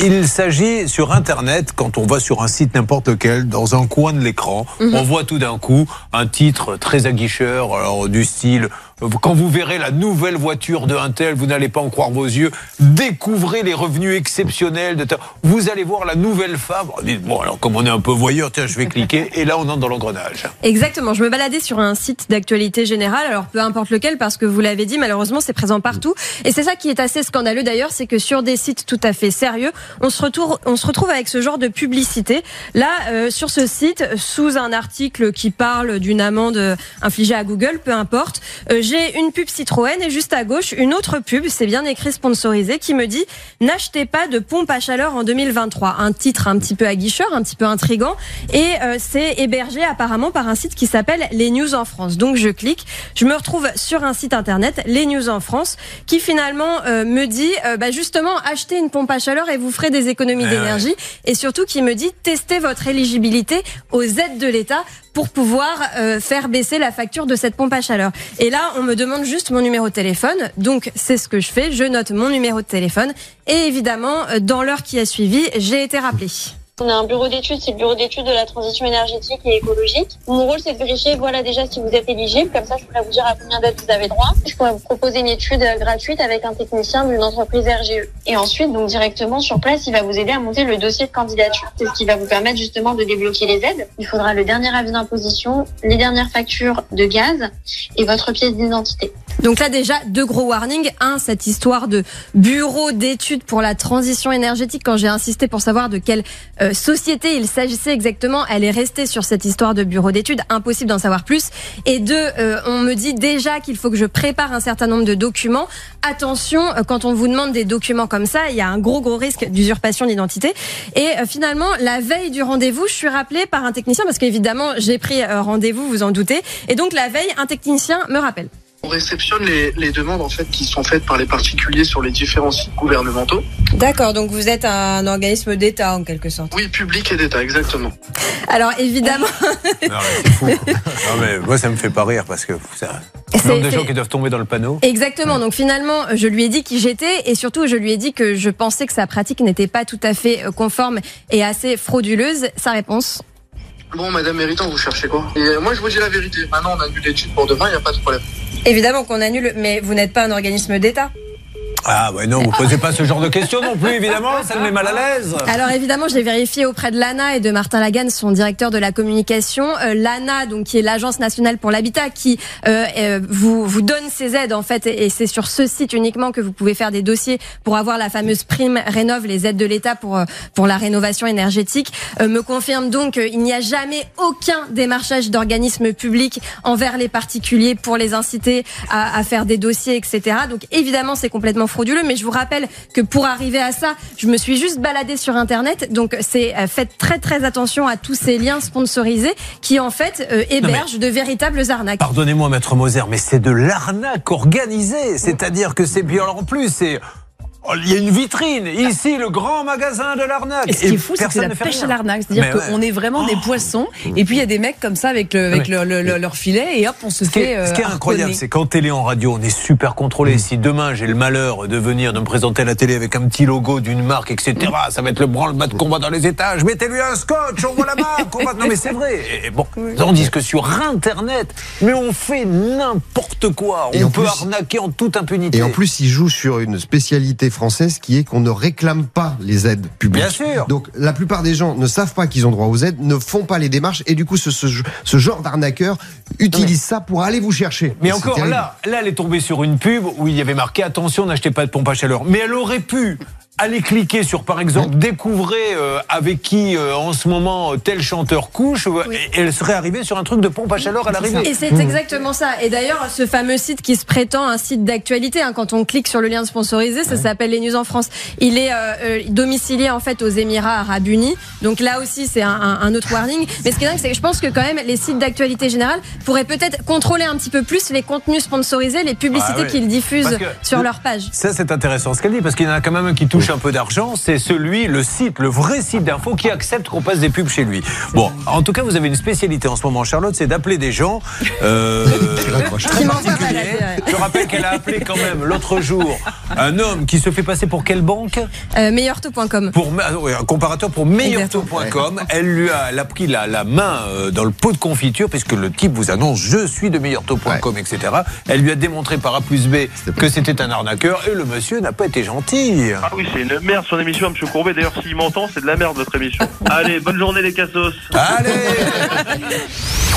Il s'agit sur Internet, quand on va sur un site n'importe lequel, dans un coin de l'écran, Mhm. on voit tout d'un coup un titre très aguicheur, alors du style quand vous verrez la nouvelle voiture de Intel, vous n'allez pas en croire vos yeux. Découvrez les revenus exceptionnels. Vous allez voir la nouvelle femme. Oh, bon, alors comme on est un peu voyeur, tiens, je vais cliquer. Et là, on entre dans l'engrenage. Exactement. Je me baladais sur un site d'actualité générale, alors peu importe lequel, parce que vous l'avez dit, malheureusement, c'est présent partout. Et c'est ça qui est assez scandaleux d'ailleurs, c'est que sur des sites tout à fait sérieux, on se retrouve, avec ce genre de publicité. Là, euh, sur ce site, sous un article qui parle d'une amende infligée à Google, peu importe, euh, j'ai une pub Citroën et juste à gauche une autre pub, c'est bien écrit sponsorisé, qui me dit n'achetez pas de pompe à chaleur en 2023. Un titre un petit peu aguicheur, un petit peu intrigant, et euh, c'est hébergé apparemment par un site qui s'appelle Les News en France. Donc je clique, je me retrouve sur un site internet, Les News en France, qui finalement euh, me dit euh, bah justement achetez une pompe à chaleur et vous ferez des économies Eh d'énergie, et surtout qui me dit testez votre éligibilité aux aides de l'État pour pouvoir euh, faire baisser la facture de cette pompe à chaleur. Et là, on me demande juste mon numéro de téléphone. Donc, c'est ce que je fais. Je note mon numéro de téléphone. Et évidemment, euh, dans l'heure qui a suivi, j'ai été rappelée. On a un bureau d'études, c'est le bureau d'études de la transition énergétique et écologique. Mon rôle, c'est de vérifier, voilà, déjà si vous êtes éligible. Comme ça, je pourrais vous dire à combien d'aides vous avez droit. Je pourrais vous proposer une étude euh, gratuite avec un technicien d'une entreprise RGE. Et ensuite, donc directement sur place, il va vous aider à monter le dossier de candidature. C'est ce qui va vous permettre justement de débloquer les aides. Il faudra le dernier avis d'imposition, les dernières factures de gaz et votre pièce d'identité. Donc là déjà deux gros warnings. Un, cette histoire de bureau d'études pour la transition énergétique. Quand j'ai insisté pour savoir de quelle euh, société il s'agissait exactement, elle est restée sur cette histoire de bureau d'études. Impossible d'en savoir plus. Et deux, euh, on me dit déjà qu'il faut que je prépare un certain nombre de documents. Attention, euh, quand on vous demande des documents comme ça, il y a un gros gros risque d'usurpation d'identité. Et euh, finalement, la veille du rendez-vous, je suis rappelée par un technicien parce qu'évidemment j'ai pris euh, rendez-vous, vous en doutez. Et donc la veille, un technicien me rappelle. On réceptionne les, les demandes en fait qui sont faites par les particuliers sur les différents sites gouvernementaux. D'accord, donc vous êtes un organisme d'État en quelque sorte. Oui, public et d'État, exactement. Alors évidemment, Non, mais c'est fou. Non, mais moi, ça me fait pas rire parce que ça. Le C'est- nombre de gens qui doivent tomber dans le panneau. exactement. Donc finalement, je lui ai dit qui j'étais et surtout je lui ai dit que je pensais que sa pratique n'était pas tout à fait euh, conforme et assez frauduleuse. Sa réponse? Bon, Madame Méritant, vous cherchez quoi? Et euh, moi, je vous dis la vérité. Maintenant, on annule l'étude pour demain, il n'y a pas de problème. Évidemment qu'on annule, mais vous n'êtes pas un organisme d'État. Ah, non, vous posez pas ce genre de questions non plus, évidemment, ça me met mal à l'aise. Alors évidemment, j'ai vérifié auprès de l'ANA et de Martin Lagan, son directeur de la communication. Euh, L'ANA, donc qui est l'agence nationale pour l'habitat, qui euh, euh, vous vous donne ces aides en fait, et, et c'est sur ce site uniquement que vous pouvez faire des dossiers pour avoir la fameuse prime rénov, les aides de l'État pour euh, pour la rénovation énergétique, euh, me confirme donc qu'il n'y a jamais aucun démarchage d'organismes publics envers les particuliers pour les inciter à, à faire des dossiers, etc. Donc évidemment, c'est complètement frauduleux, mais je vous rappelle que pour arriver à ça, je me suis juste baladée sur Internet. Donc c'est euh, faites très très attention à tous ces liens sponsorisés qui en fait euh, hébergent de véritables arnaques. Pardonnez-moi, maître Moser, mais c'est de l'arnaque organisée. C'est-à-dire que c'est bien en plus, c'est. Oh, Il y a une vitrine, ici, le grand magasin de l'arnaque. Et ce qui est fou, c'est que c'est la ne fait pêche rien. à l'arnaque. C'est-à-dire qu'on est vraiment des poissons. Et puis il y a des mecs comme ça avec, le, avec mais- le- le- le- leur filet et hop, on se Ce fait. est, ce qui est euh, incroyable, c'est qu'en télé, en radio, on est super contrôlé. Si demain j'ai le malheur de venir, de me présenter à la télé avec un petit logo d'une marque, etc., ça va être le branle-bas de combat dans les étages. Mettez-lui un scotch, on voit la marque. on va- Non mais c'est vrai. Et bon, tandis que sur Internet, mais on fait n'importe quoi. Et on en peut plus- arnaquer en toute impunité. Et en plus, il joue sur une spécialité française qui est qu'on ne réclame pas les aides publiques. Bien sûr. Donc la plupart des gens ne savent pas qu'ils ont droit aux aides, ne font pas les démarches et du coup ce, ce, ce genre d'arnaqueur utilise ça pour aller vous chercher. Mais encore terrible. là, là, elle est tombée sur une pub où il y avait marqué attention, n'achetez pas de pompe à chaleur. Mais elle aurait pu aller cliquer sur, par exemple, découvrez euh, avec qui euh, en ce moment euh, tel chanteur couche, et elle serait arrivée sur un truc de pompe à chaleur à l'arrivée. Et c'est exactement ça. Et d'ailleurs, ce fameux site qui se prétend un site d'actualité, hein, quand on clique sur le lien sponsorisé, ça s'appelle Les News en France. Il est euh, euh, domicilié en fait aux Émirats Arabes Unis. Donc là aussi, c'est un, un- un autre warning. Mais ce qui est dingue, c'est que je pense que quand même les sites d'actualité générale pourraient peut-être contrôler un petit peu plus les contenus sponsorisés, les publicités Ah ouais. qu'ils diffusent sur leur page. Ça, c'est intéressant ce qu'elle dit, parce qu'il y en a quand même un qui touche un peu d'argent, c'est celui, le site, le vrai site d'info qui accepte qu'on passe des pubs chez lui. Bon, en tout cas, vous avez une spécialité en ce moment, Charlotte, c'est d'appeler des gens euh. Je rappelle qu'elle a appelé quand même l'autre jour un homme qui se fait passer pour quelle banque Euh, meilleurtaux.com. pour ah un comparateur pour meilleurtaux.com. Elle lui a, elle a pris la, la main euh, dans le pot de confiture puisque le type vous annonce je suis de meilleurtaux.com, etc. Elle lui a démontré par A plus B que c'était un arnaqueur et le monsieur n'a pas été gentil. Ah oui, c'est une merde son émission, Monsieur Courbet. D'ailleurs, s'il m'entend, c'est de la merde votre émission. Allez, bonne journée les cassos. Allez